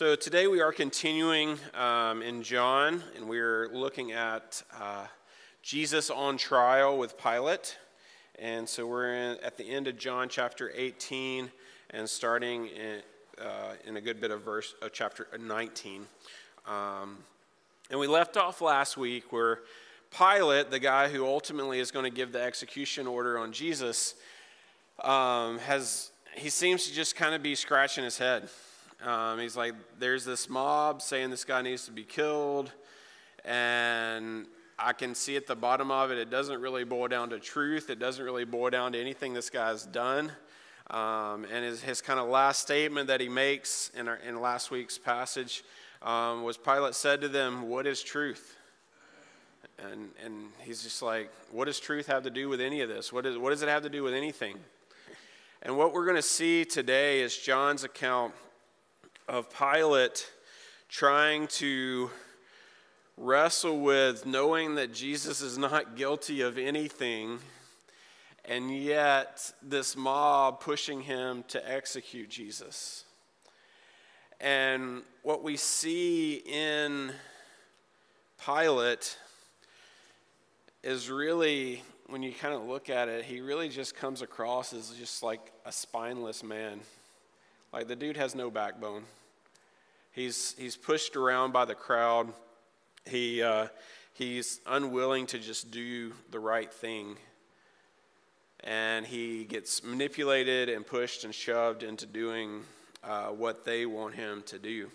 So today we are continuing um, in John, and we're looking at uh, Jesus on trial with Pilate. And so we're in, at the end of John chapter 18 and starting in, uh, in a good bit of verse of chapter 19. Um, and we left off last week where Pilate, the guy who ultimately is going to give the execution order on Jesus, um, has he seems to just kind of be scratching his head. Um, he's like, there's this mob saying this guy needs to be killed, and I can see at the bottom of it, it doesn't really boil down to truth. It doesn't really boil down to anything this guy's done. Um, and his, his kind of last statement that he makes in, our, in last week's passage um, was Pilate said to them, What is truth? And, and he's just like, What does truth have to do with any of this? What, is, what does it have to do with anything? And what we're going to see today is John's account of Pilate trying to wrestle with knowing that Jesus is not guilty of anything, and yet this mob pushing him to execute Jesus. And what we see in Pilate is really, when you kind of look at it, he really just comes across as just like a spineless man. Like the dude has no backbone. He's, he's pushed around by the crowd. He, uh, he's unwilling to just do the right thing. And he gets manipulated and pushed and shoved into doing uh, what they want him to do.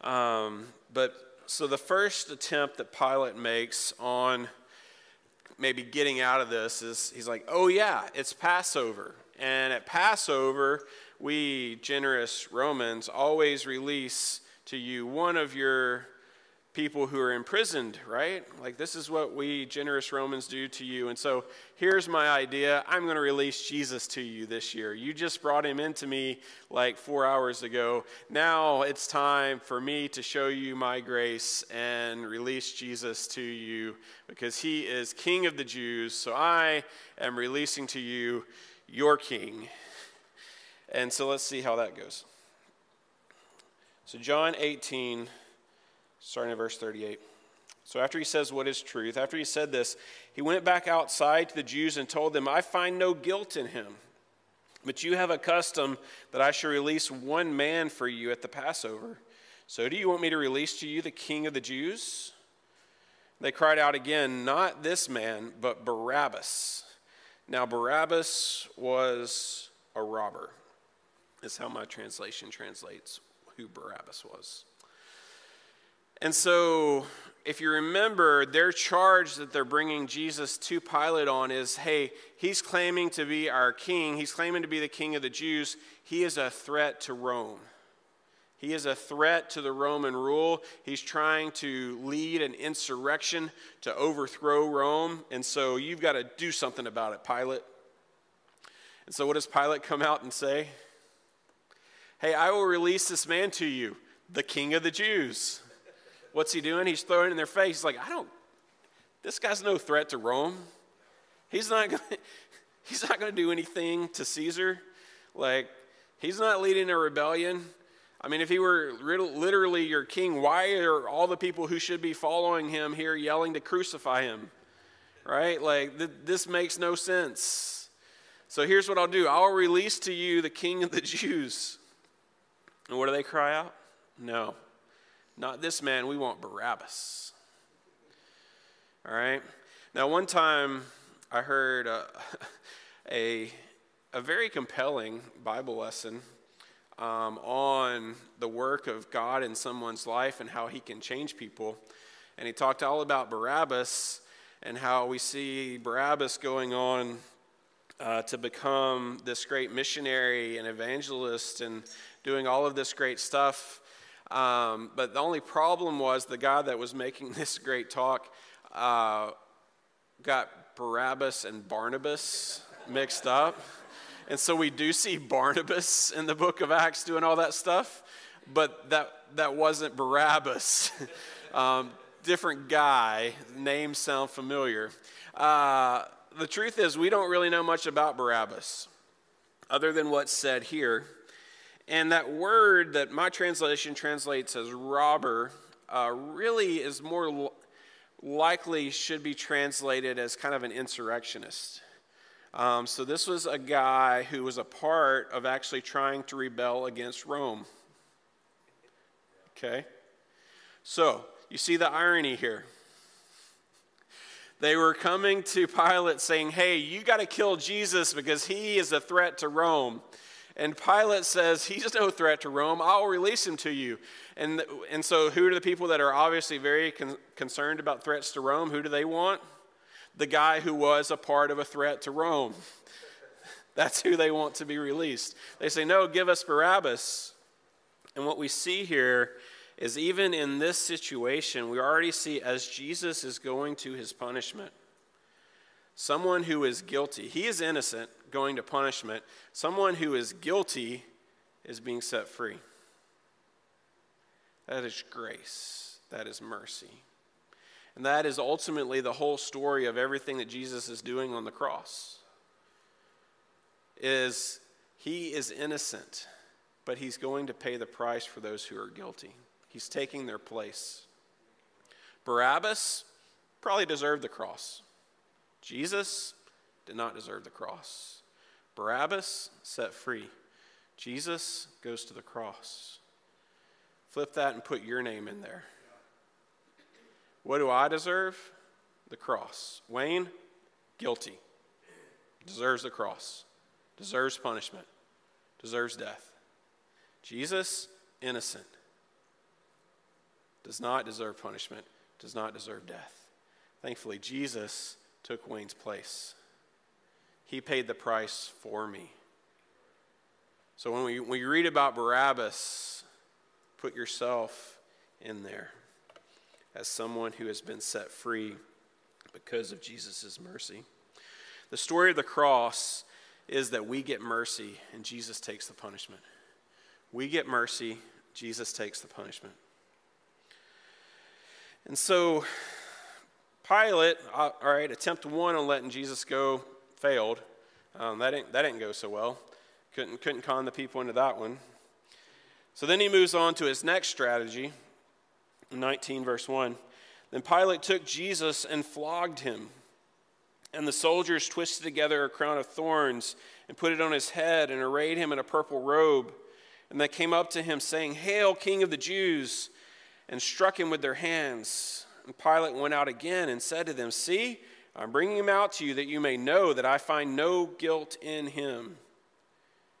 Um, but so the first attempt that Pilate makes on maybe getting out of this is he's like, oh, yeah, it's Passover. And at Passover, we generous Romans always release to you one of your people who are imprisoned, right? Like, this is what we generous Romans do to you. And so, here's my idea I'm going to release Jesus to you this year. You just brought him into me like four hours ago. Now it's time for me to show you my grace and release Jesus to you because he is King of the Jews. So, I am releasing to you your King. And so let's see how that goes. So, John 18, starting at verse 38. So, after he says what is truth, after he said this, he went back outside to the Jews and told them, I find no guilt in him. But you have a custom that I shall release one man for you at the Passover. So, do you want me to release to you the king of the Jews? They cried out again, Not this man, but Barabbas. Now, Barabbas was a robber is how my translation translates who Barabbas was. And so, if you remember, their charge that they're bringing Jesus to Pilate on is hey, he's claiming to be our king, he's claiming to be the king of the Jews. He is a threat to Rome. He is a threat to the Roman rule. He's trying to lead an insurrection to overthrow Rome. And so you've got to do something about it, Pilate. And so what does Pilate come out and say? Hey, I will release this man to you, the king of the Jews. What's he doing? He's throwing in their face. He's like, I don't, this guy's no threat to Rome. He's not going to. he's not going to do anything to Caesar. Like, he's not leading a rebellion. I mean, if he were literally your king, why are all the people who should be following him here yelling to crucify him? Right? Like, th- this makes no sense. So here's what I'll do I'll release to you the king of the Jews. And what do they cry out? No, not this man. We want Barabbas. All right? Now, one time I heard a, a, a very compelling Bible lesson um, on the work of God in someone's life and how he can change people. And he talked all about Barabbas and how we see Barabbas going on uh, to become this great missionary and evangelist and doing all of this great stuff. Um, but the only problem was the guy that was making this great talk uh, got Barabbas and Barnabas mixed up. And so we do see Barnabas in the book of Acts doing all that stuff, but that, that wasn't Barabbas. um, different guy, names sound familiar. Uh, the truth is, we don't really know much about Barabbas other than what's said here And that word that my translation translates as robber uh, really is more likely should be translated as kind of an insurrectionist. Um, so this was a guy who was a part of actually trying to rebel against Rome. Okay? So, you see the irony here. They were coming to Pilate saying, Hey, you got to kill Jesus because he is a threat to Rome. And Pilate says, He's no threat to Rome. I'll release him to you. And, and so, who are the people that are obviously very con- concerned about threats to Rome? Who do they want? The guy who was a part of a threat to Rome. That's who they want to be released. They say, No, give us Barabbas. And what we see here is even in this situation, we already see as Jesus is going to his punishment, someone who is guilty, he is innocent going to punishment, someone who is guilty is being set free. That is grace, that is mercy. And that is ultimately the whole story of everything that Jesus is doing on the cross. Is he is innocent, but he's going to pay the price for those who are guilty. He's taking their place. Barabbas probably deserved the cross. Jesus did not deserve the cross. Barabbas set free. Jesus goes to the cross. Flip that and put your name in there. What do I deserve? The cross. Wayne, guilty. Deserves the cross. Deserves punishment. Deserves death. Jesus, innocent. Does not deserve punishment. Does not deserve death. Thankfully, Jesus took Wayne's place. He paid the price for me. So when we, when we read about Barabbas, put yourself in there as someone who has been set free because of Jesus' mercy. The story of the cross is that we get mercy and Jesus takes the punishment. We get mercy, Jesus takes the punishment. And so, Pilate, uh, all right, attempt one on letting Jesus go failed. Um, that, didn't, that didn't go so well. Couldn't, couldn't con the people into that one. So then he moves on to his next strategy, 19, verse 1. Then Pilate took Jesus and flogged him. And the soldiers twisted together a crown of thorns and put it on his head and arrayed him in a purple robe. And they came up to him, saying, Hail, King of the Jews! and struck him with their hands. And Pilate went out again and said to them, See, I'm bringing him out to you that you may know that I find no guilt in him.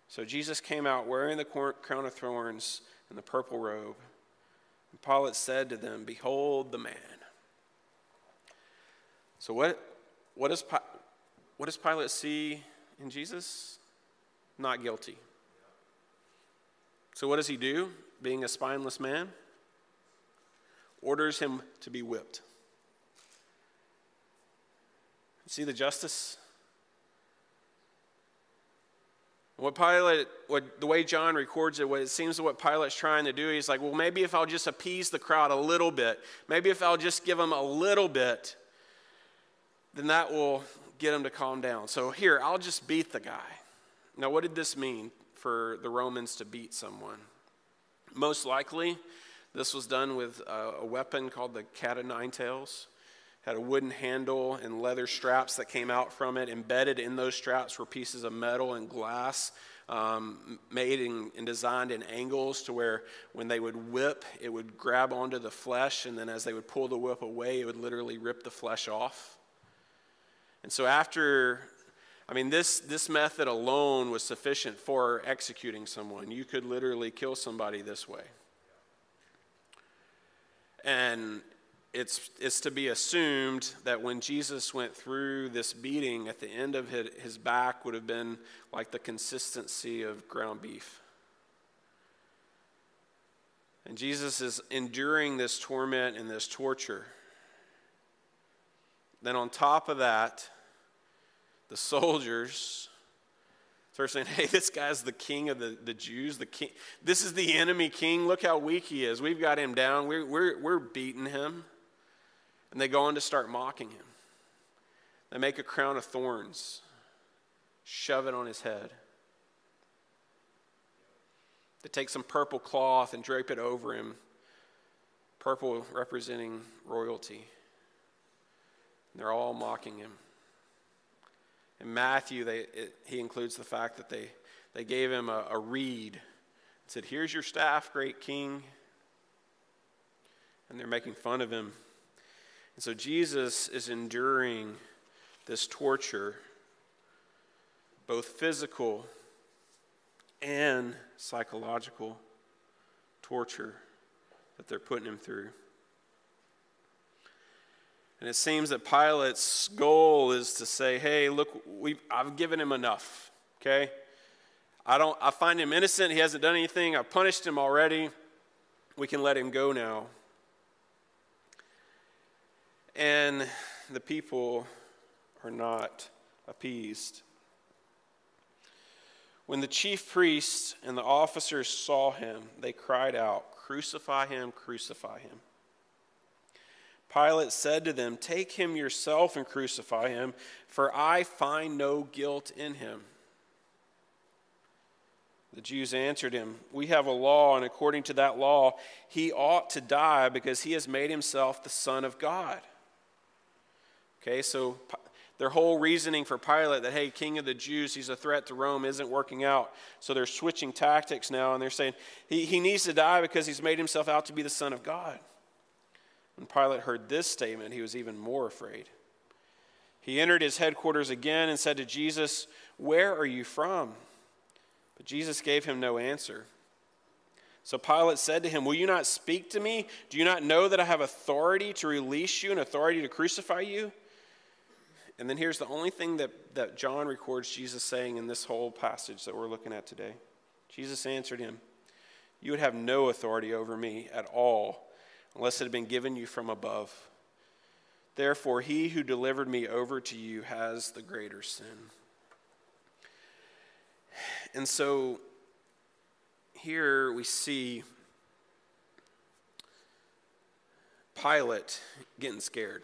So Jesus came out wearing the crown of thorns and the purple robe. And Pilate said to them, Behold the man. So, what, what, does, what does Pilate see in Jesus? Not guilty. So, what does he do, being a spineless man? Orders him to be whipped. See the justice? What Pilate, what the way John records it, what it seems that what Pilate's trying to do, he's like, well, maybe if I'll just appease the crowd a little bit, maybe if I'll just give them a little bit, then that will get them to calm down. So here, I'll just beat the guy. Now, what did this mean for the Romans to beat someone? Most likely, this was done with a weapon called the cat o' nine tails had a wooden handle and leather straps that came out from it. Embedded in those straps were pieces of metal and glass um, made and, and designed in angles to where when they would whip, it would grab onto the flesh, and then as they would pull the whip away, it would literally rip the flesh off. And so, after, I mean, this, this method alone was sufficient for executing someone. You could literally kill somebody this way. And it's, it's to be assumed that when Jesus went through this beating, at the end of his, his back would have been like the consistency of ground beef. And Jesus is enduring this torment and this torture. Then, on top of that, the soldiers start saying, Hey, this guy's the king of the, the Jews. The king. This is the enemy king. Look how weak he is. We've got him down. We're, we're, we're beating him. And they go on to start mocking him. They make a crown of thorns, shove it on his head. They take some purple cloth and drape it over him, purple representing royalty. And they're all mocking him. In Matthew, they, it, he includes the fact that they, they gave him a, a reed and said, Here's your staff, great king. And they're making fun of him. And so Jesus is enduring this torture, both physical and psychological torture that they're putting him through. And it seems that Pilate's goal is to say, hey, look, I've given him enough, okay? I, don't, I find him innocent. He hasn't done anything. I've punished him already. We can let him go now. And the people are not appeased. When the chief priests and the officers saw him, they cried out, Crucify him, crucify him. Pilate said to them, Take him yourself and crucify him, for I find no guilt in him. The Jews answered him, We have a law, and according to that law, he ought to die because he has made himself the Son of God. Okay, so their whole reasoning for Pilate that, hey, king of the Jews, he's a threat to Rome, isn't working out. So they're switching tactics now, and they're saying he, he needs to die because he's made himself out to be the Son of God. When Pilate heard this statement, he was even more afraid. He entered his headquarters again and said to Jesus, Where are you from? But Jesus gave him no answer. So Pilate said to him, Will you not speak to me? Do you not know that I have authority to release you and authority to crucify you? And then here's the only thing that, that John records Jesus saying in this whole passage that we're looking at today. Jesus answered him, You would have no authority over me at all unless it had been given you from above. Therefore, he who delivered me over to you has the greater sin. And so here we see Pilate getting scared.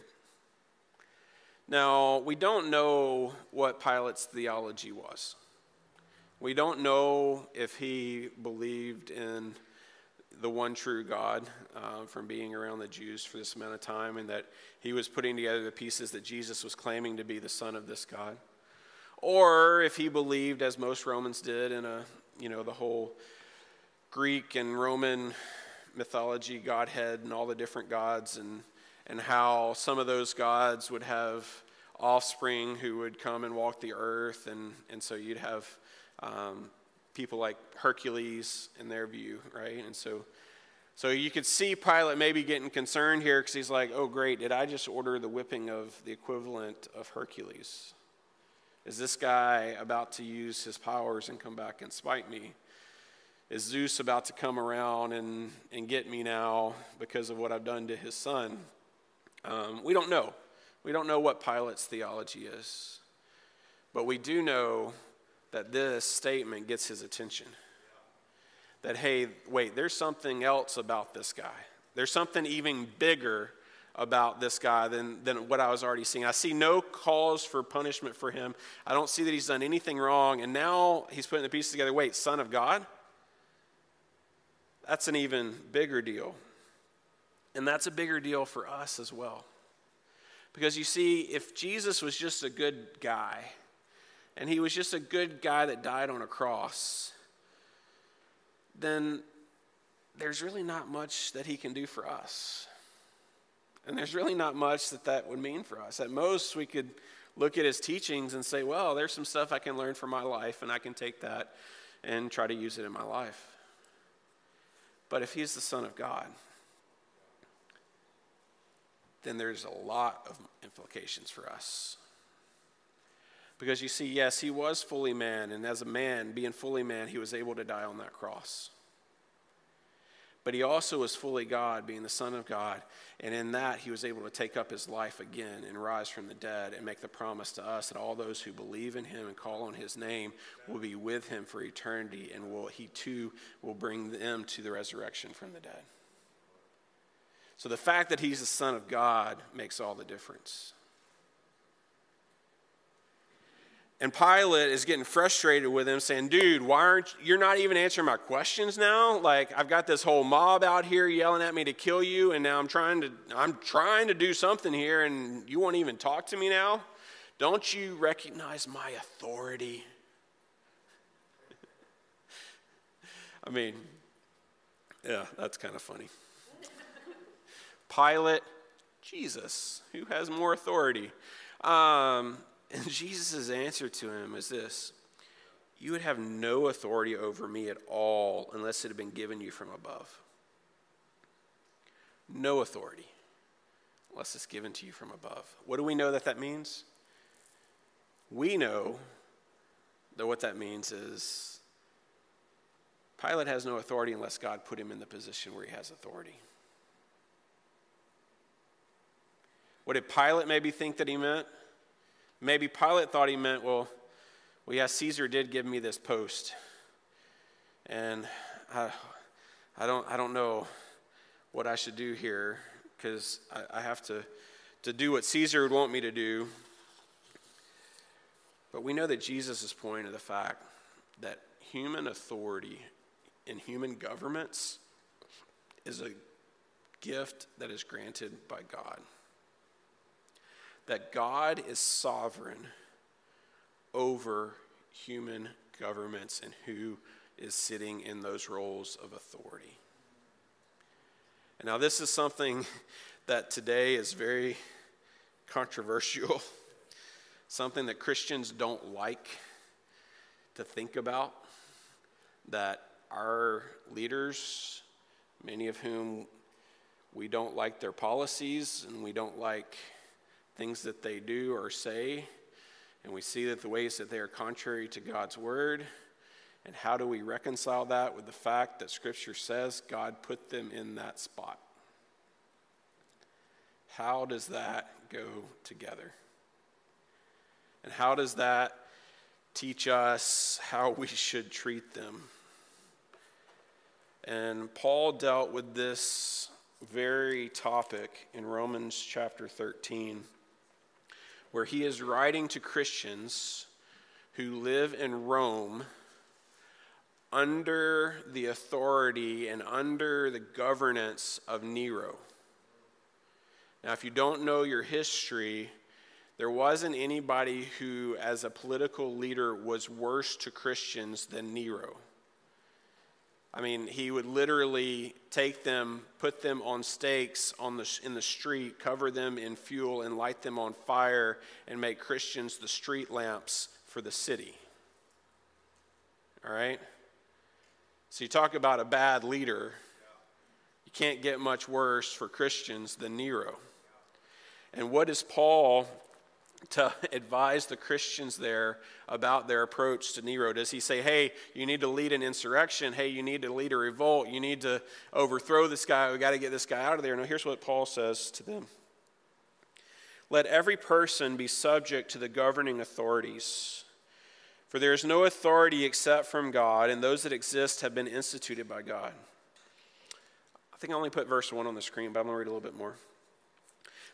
Now, we don't know what Pilate's theology was. We don't know if he believed in the one true God uh, from being around the Jews for this amount of time, and that he was putting together the pieces that Jesus was claiming to be the Son of this God. Or if he believed, as most Romans did, in a, you know, the whole Greek and Roman mythology, Godhead, and all the different gods, and, and how some of those gods would have offspring who would come and walk the earth, and, and so you'd have um, people like Hercules in their view, right? And so, so you could see Pilate maybe getting concerned here because he's like, oh, great, did I just order the whipping of the equivalent of Hercules? Is this guy about to use his powers and come back and spite me? Is Zeus about to come around and, and get me now because of what I've done to his son? Um, we don't know. We don't know what Pilate's theology is. But we do know that this statement gets his attention. That, hey, wait, there's something else about this guy. There's something even bigger about this guy than, than what I was already seeing. I see no cause for punishment for him. I don't see that he's done anything wrong. And now he's putting the pieces together. Wait, Son of God? That's an even bigger deal. And that's a bigger deal for us as well. Because you see, if Jesus was just a good guy, and he was just a good guy that died on a cross, then there's really not much that he can do for us. And there's really not much that that would mean for us. At most, we could look at his teachings and say, well, there's some stuff I can learn from my life, and I can take that and try to use it in my life. But if he's the Son of God, then there's a lot of implications for us. Because you see, yes, he was fully man, and as a man, being fully man, he was able to die on that cross. But he also was fully God, being the Son of God, and in that he was able to take up his life again and rise from the dead and make the promise to us that all those who believe in him and call on his name will be with him for eternity, and will, he too will bring them to the resurrection from the dead. So the fact that he's the Son of God makes all the difference. And Pilate is getting frustrated with him, saying, Dude, why aren't you're not even answering my questions now? Like, I've got this whole mob out here yelling at me to kill you, and now I'm trying to I'm trying to do something here, and you won't even talk to me now? Don't you recognize my authority? I mean, yeah, that's kind of funny. Pilate, Jesus, who has more authority? Um, and Jesus' answer to him is this You would have no authority over me at all unless it had been given you from above. No authority unless it's given to you from above. What do we know that that means? We know that what that means is Pilate has no authority unless God put him in the position where he has authority. What did Pilate maybe think that he meant? Maybe Pilate thought he meant, well, well, yeah, Caesar did give me this post. And I, I, don't, I don't know what I should do here because I, I have to, to do what Caesar would want me to do. But we know that Jesus is pointing to the fact that human authority in human governments is a gift that is granted by God that God is sovereign over human governments and who is sitting in those roles of authority. And now, this is something that today is very controversial, something that Christians don't like to think about, that our leaders, many of whom we don't like their policies and we don't like things that they do or say, and we see that the ways that they are contrary to God's word. And how do we reconcile that with the fact that Scripture says God put them in that spot? How does that go together? And how does that teach us how we should treat them? And Paul dealt with this very topic in Romans chapter 13 where he is writing to Christians who live in Rome under the authority and under the governance of Nero. Now, if you don't know your history, there wasn't anybody who, as a political leader, was worse to Christians than Nero. I mean, he would literally take them, put them on stakes on the, in the street, cover them in fuel, and light them on fire, and make Christians the street lamps for the city. All right? So you talk about a bad leader. You can't get much worse for Christians than Nero. And what is Paul to advise the Christians there about their approach to Nero? Does he say, hey, you need to lead an insurrection? Hey, you need to lead a revolt? You need to overthrow this guy? We got to get this guy out of there. No, here's what Paul says to them Let every person be subject to the governing authorities. For there is no authority except from God, and those that exist have been instituted by God. I think I only put verse 1 on the screen, but I'm going to read a little bit more.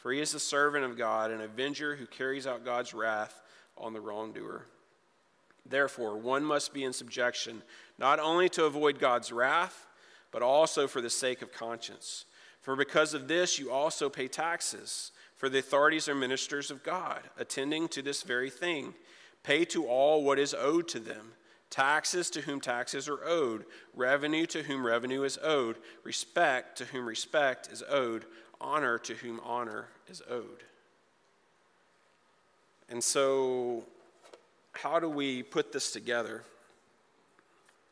For he is the servant of God, an avenger who carries out God's wrath on the wrongdoer. Therefore, one must be in subjection, not only to avoid God's wrath, but also for the sake of conscience. For because of this, you also pay taxes, for the authorities are ministers of God, attending to this very thing. Pay to all what is owed to them taxes to whom taxes are owed, revenue to whom revenue is owed, respect to whom respect is owed honor to whom honor is owed. And so, how do we put this together?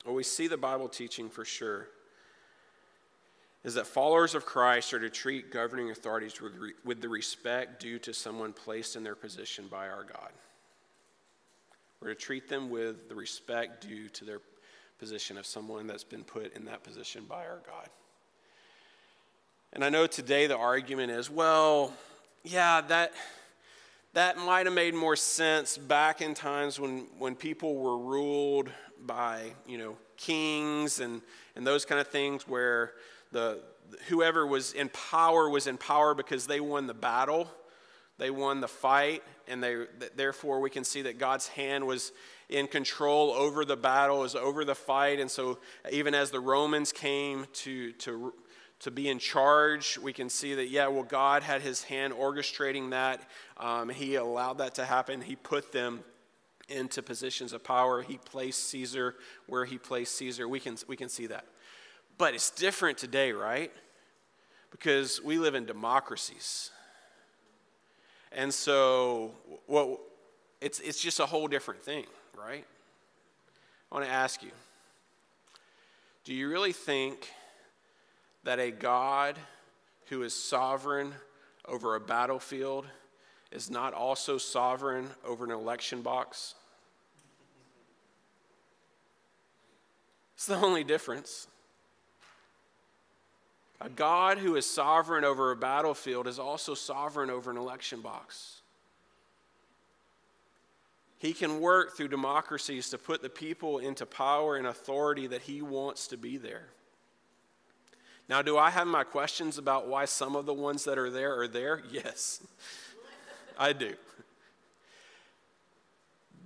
Well, we see the Bible teaching for sure is that followers of Christ are to treat governing authorities with, with the respect due to someone placed in their position by our God. We're to treat them with the respect due to their position of someone that's been put in that position by our God. And I know today the argument is, well, yeah, that that might have made more sense back in times when, when people were ruled by, you know, kings and, and those kind of things where the whoever was in power was in power because they won the battle, they won the fight, and they therefore we can see that God's hand was in control over the battle, was over the fight, and so even as the Romans came to to to be in charge. We can see that, yeah, well, God had his hand orchestrating that. Um, he allowed that to happen. He put them into positions of power. He placed Caesar where he placed Caesar. We can, we can see that. But it's different today, right? Because we live in democracies. And so, well, it's, it's just a whole different thing, right? I want to ask you do you really think that a God who is sovereign over a battlefield is not also sovereign over an election box? It's the only difference. A God who is sovereign over a battlefield is also sovereign over an election box. He can work through democracies to put the people into power and authority that he wants to be there. Now, do I have my questions about why some of the ones that are there are there? Yes, I do.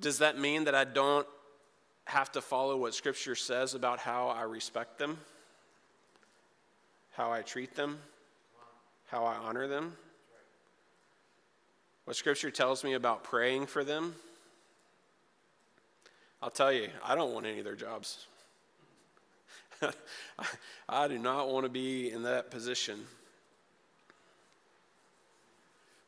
Does that mean that I don't have to follow what Scripture says about how I respect them, how I treat them, how I honor them? What Scripture tells me about praying for them? I'll tell you, I don't want any of their jobs. I do not want to be in that position.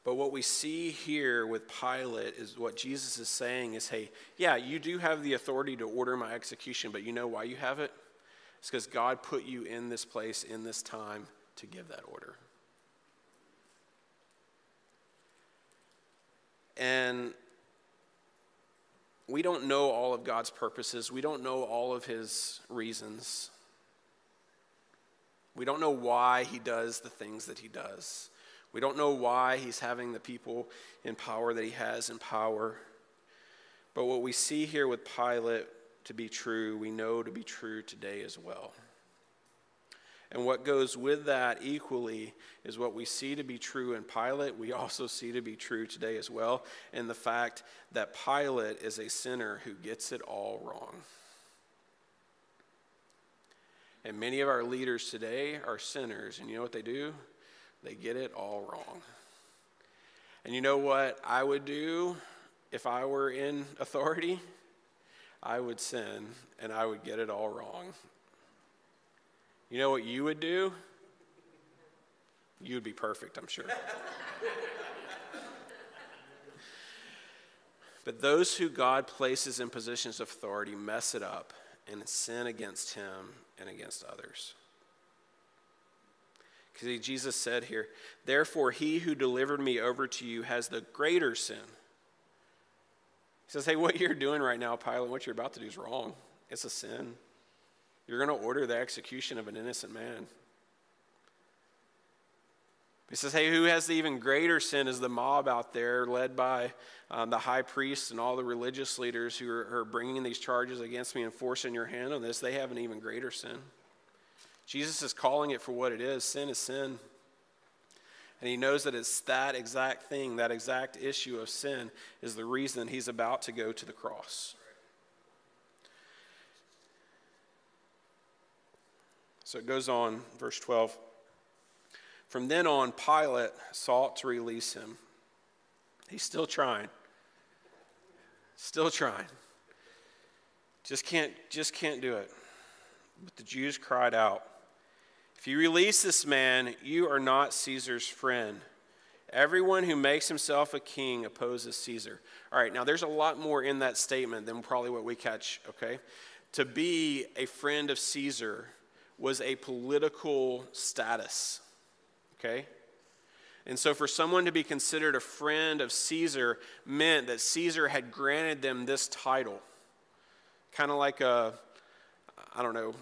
But what we see here with Pilate is what Jesus is saying is hey, yeah, you do have the authority to order my execution, but you know why you have it? It's because God put you in this place, in this time, to give that order. And we don't know all of God's purposes, we don't know all of his reasons. We don't know why he does the things that he does. We don't know why he's having the people in power that he has in power. But what we see here with Pilate to be true, we know to be true today as well. And what goes with that equally is what we see to be true in Pilate, we also see to be true today as well, and the fact that Pilate is a sinner who gets it all wrong. And many of our leaders today are sinners. And you know what they do? They get it all wrong. And you know what I would do if I were in authority? I would sin and I would get it all wrong. You know what you would do? You would be perfect, I'm sure. but those who God places in positions of authority mess it up and sin against Him and against others. Because Jesus said here, Therefore, he who delivered me over to you has the greater sin. He says, Hey, what you're doing right now, Pilate, what you're about to do is wrong. It's a sin. You're going to order the execution of an innocent man. He says, Hey, who has the even greater sin is the mob out there, led by um, the high priests and all the religious leaders who are, are bringing these charges against me and forcing your hand on this. They have an even greater sin. Jesus is calling it for what it is sin is sin. And he knows that it's that exact thing, that exact issue of sin, is the reason he's about to go to the cross. So it goes on, verse 12. From then on, Pilate sought to release him. He's still trying. Still trying. Just can't, just can't do it. But the Jews cried out, If you release this man, you are not Caesar's friend. Everyone who makes himself a king opposes Caesar. All right, now there's a lot more in that statement than probably what we catch, okay? To be a friend of Caesar was a political status okay? And so, for someone to be considered a friend of Caesar meant that Caesar had granted them this title. Kind of like a, I don't know,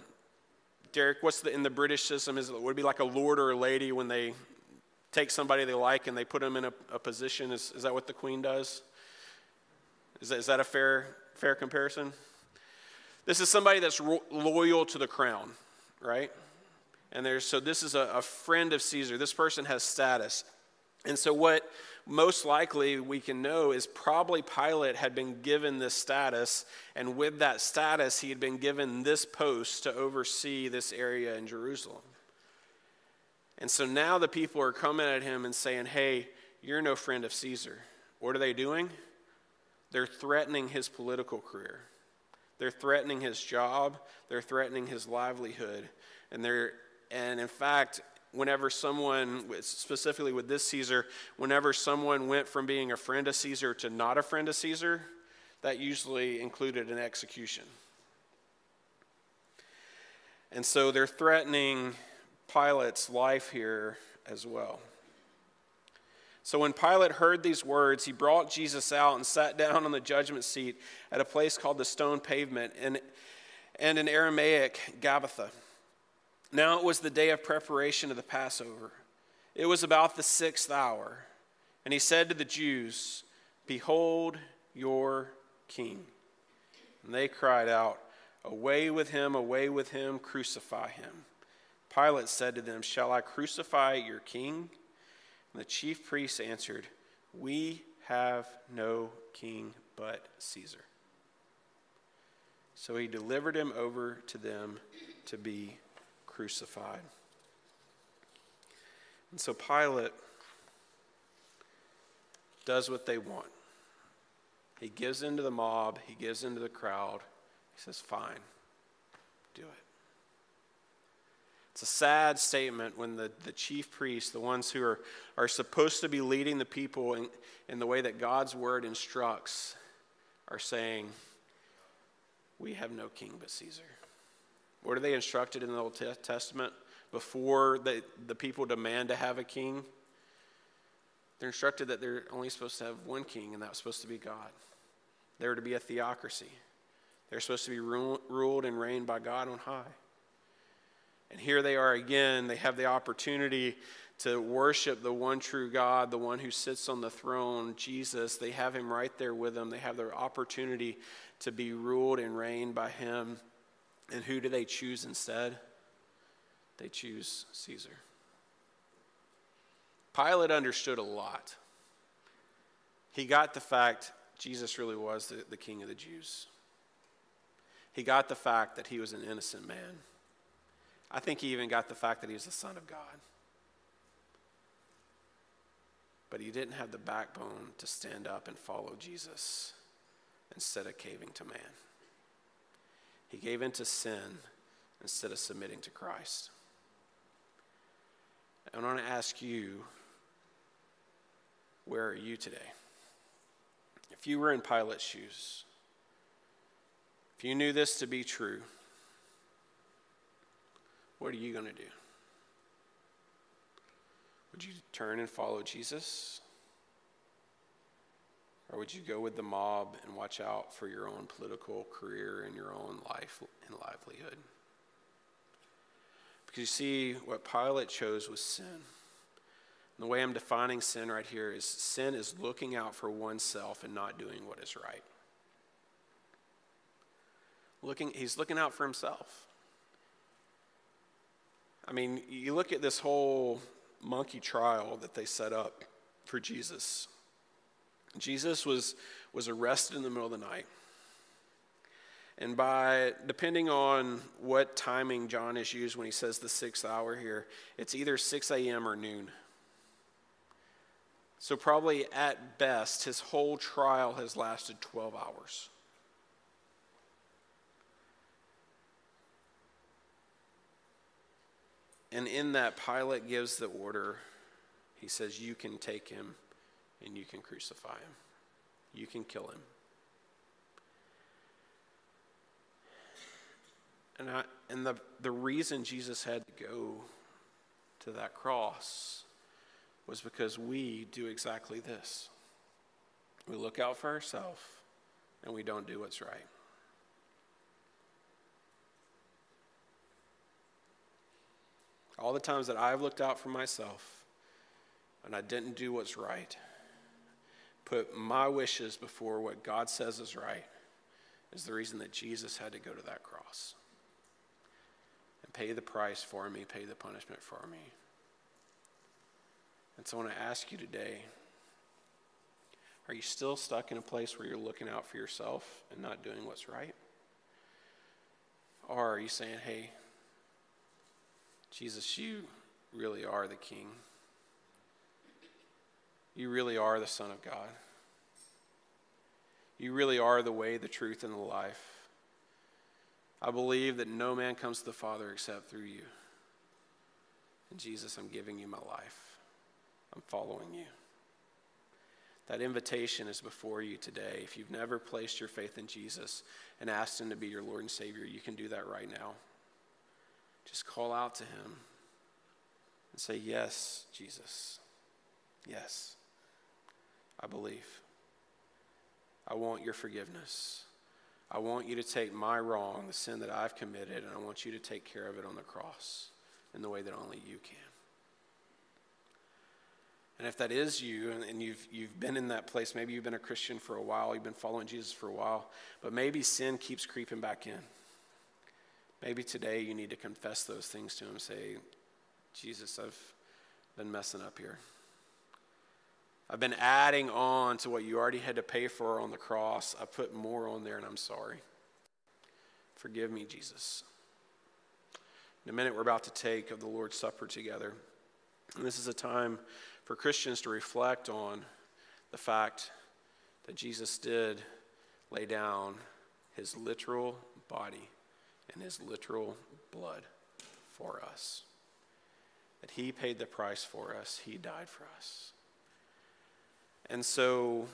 Derek, what's the, in the British system? Is it would it be like a lord or a lady when they take somebody they like and they put them in a, a position? Is, is that what the queen does? Is that, is that a fair, fair comparison? This is somebody that's ro- loyal to the crown, right? And there's, so this is a, a friend of Caesar. This person has status. And so, what most likely we can know is probably Pilate had been given this status, and with that status, he had been given this post to oversee this area in Jerusalem. And so now the people are coming at him and saying, Hey, you're no friend of Caesar. What are they doing? They're threatening his political career. They're threatening his job. They're threatening his livelihood. And they're and in fact, whenever someone, specifically with this Caesar, whenever someone went from being a friend of Caesar to not a friend of Caesar, that usually included an execution. And so they're threatening Pilate's life here as well. So when Pilate heard these words, he brought Jesus out and sat down on the judgment seat at a place called the stone pavement and, and in Aramaic, Gabbatha. Now it was the day of preparation of the Passover. It was about the sixth hour. And he said to the Jews, Behold your king. And they cried out, Away with him, away with him, crucify him. Pilate said to them, Shall I crucify your king? And the chief priests answered, We have no king but Caesar. So he delivered him over to them to be crucified. And so Pilate does what they want. He gives into the mob, he gives into the crowd. He says, Fine, do it. It's a sad statement when the, the chief priests, the ones who are, are supposed to be leading the people in, in the way that God's word instructs, are saying, We have no king but Caesar. What are they instructed in the Old Testament before the, the people demand to have a king? They're instructed that they're only supposed to have one king, and that's supposed to be God. They're to be a theocracy. They're supposed to be ruled and reigned by God on high. And here they are again. They have the opportunity to worship the one true God, the one who sits on the throne, Jesus. They have him right there with them. They have their opportunity to be ruled and reigned by him. And who do they choose instead? They choose Caesar. Pilate understood a lot. He got the fact Jesus really was the, the king of the Jews. He got the fact that he was an innocent man. I think he even got the fact that he was the Son of God. But he didn't have the backbone to stand up and follow Jesus instead of caving to man. He gave in to sin instead of submitting to Christ. And I want to ask you, where are you today? If you were in Pilate's shoes, if you knew this to be true, what are you going to do? Would you turn and follow Jesus? Or would you go with the mob and watch out for your own political career and your own life and livelihood? Because you see, what Pilate chose was sin. And the way I'm defining sin right here is sin is looking out for oneself and not doing what is right. Looking, he's looking out for himself. I mean, you look at this whole monkey trial that they set up for Jesus. Jesus was, was arrested in the middle of the night. And by, depending on what timing John is used when he says the sixth hour here, it's either 6 a.m. or noon. So, probably at best, his whole trial has lasted 12 hours. And in that, Pilate gives the order. He says, You can take him and you can crucify him. You can kill him. And, I, and the, the reason Jesus had to go to that cross was because we do exactly this. We look out for ourselves and we don't do what's right. All the times that I've looked out for myself and I didn't do what's right, put my wishes before what God says is right, is the reason that Jesus had to go to that cross and pay the price for me, pay the punishment for me. And so when I want to ask you today are you still stuck in a place where you're looking out for yourself and not doing what's right? Or are you saying, hey, Jesus, you really are the King? You really are the Son of God. You really are the way, the truth, and the life. I believe that no man comes to the Father except through you. And Jesus, I'm giving you my life. I'm following you. That invitation is before you today. If you've never placed your faith in Jesus and asked Him to be your Lord and Savior, you can do that right now. Just call out to Him and say, Yes, Jesus. Yes, I believe. I want your forgiveness. I want you to take my wrong, the sin that I've committed, and I want you to take care of it on the cross in the way that only you can. And if that is you, and, you've, you've been in that place, maybe you've been a Christian for a while, you've been following Jesus for a while, but maybe sin keeps creeping back in. Maybe today you need to confess those things to Him. Say, Jesus, I've been messing up here. I've been adding on to what you already had to pay for on the cross. I put more on there, and I'm sorry. Forgive me, Jesus. In a minute, we're about to take of the Lord's Supper together. And this is a time for Christians to reflect on the fact that Jesus did lay down his literal body and his literal blood for us. That he paid the price for us, he died for us. And so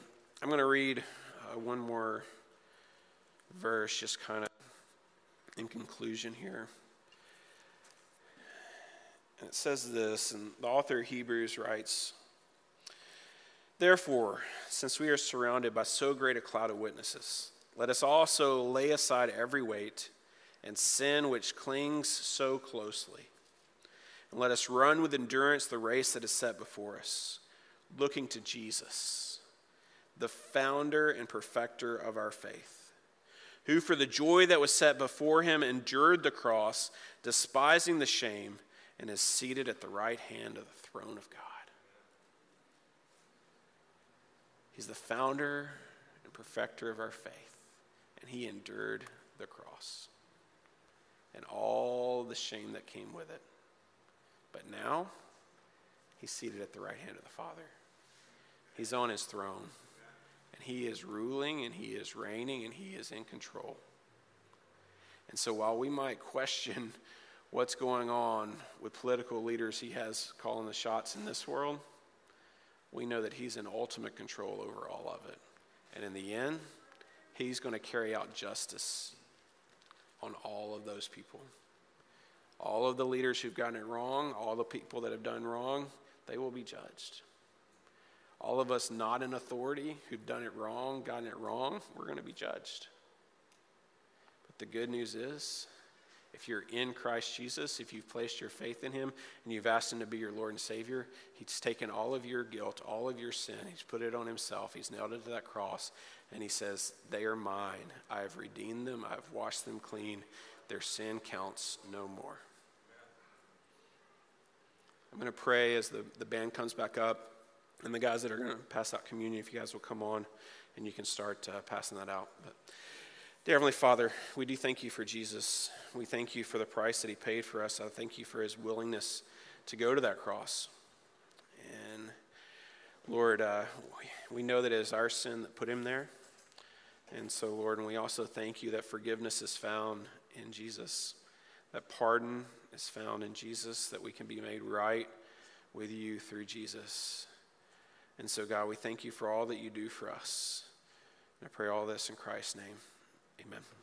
I'm going to read uh, one more verse, just kind of in conclusion here. And it says this, and the author of Hebrews writes Therefore, since we are surrounded by so great a cloud of witnesses, let us also lay aside every weight and sin which clings so closely. And let us run with endurance the race that is set before us, looking to Jesus, the founder and perfecter of our faith, who for the joy that was set before him endured the cross, despising the shame and is seated at the right hand of the throne of God. He's the founder and perfecter of our faith, and he endured the cross and all the shame that came with it. But now, he's seated at the right hand of the Father. He's on his throne, and he is ruling, and he is reigning, and he is in control. And so while we might question what's going on with political leaders he has calling the shots in this world, we know that he's in ultimate control over all of it. And in the end, he's going to carry out justice on all of those people. All of the leaders who've gotten it wrong, all the people that have done wrong, they will be judged. All of us not in authority who've done it wrong, gotten it wrong, we're going to be judged. But the good news is, if you're in Christ Jesus, if you've placed your faith in Him and you've asked Him to be your Lord and Savior, He's taken all of your guilt, all of your sin, He's put it on Himself, He's nailed it to that cross, and He says, They are mine. I have redeemed them, I have washed them clean. Their sin counts no more. I'm going to pray as the, the band comes back up, and the guys that are going to pass out communion, if you guys will come on and you can start uh, passing that out. But, Dear Heavenly Father, we do thank you for Jesus. We thank you for the price that he paid for us. I thank you for his willingness to go to that cross. And Lord, uh, we know that it is our sin that put him there. And so, Lord, and we also thank you that forgiveness is found in Jesus, that pardon is found in Jesus, that we can be made right with you through Jesus. And so, God, we thank you for all that you do for us. And I pray all this in Christ's name. Amen.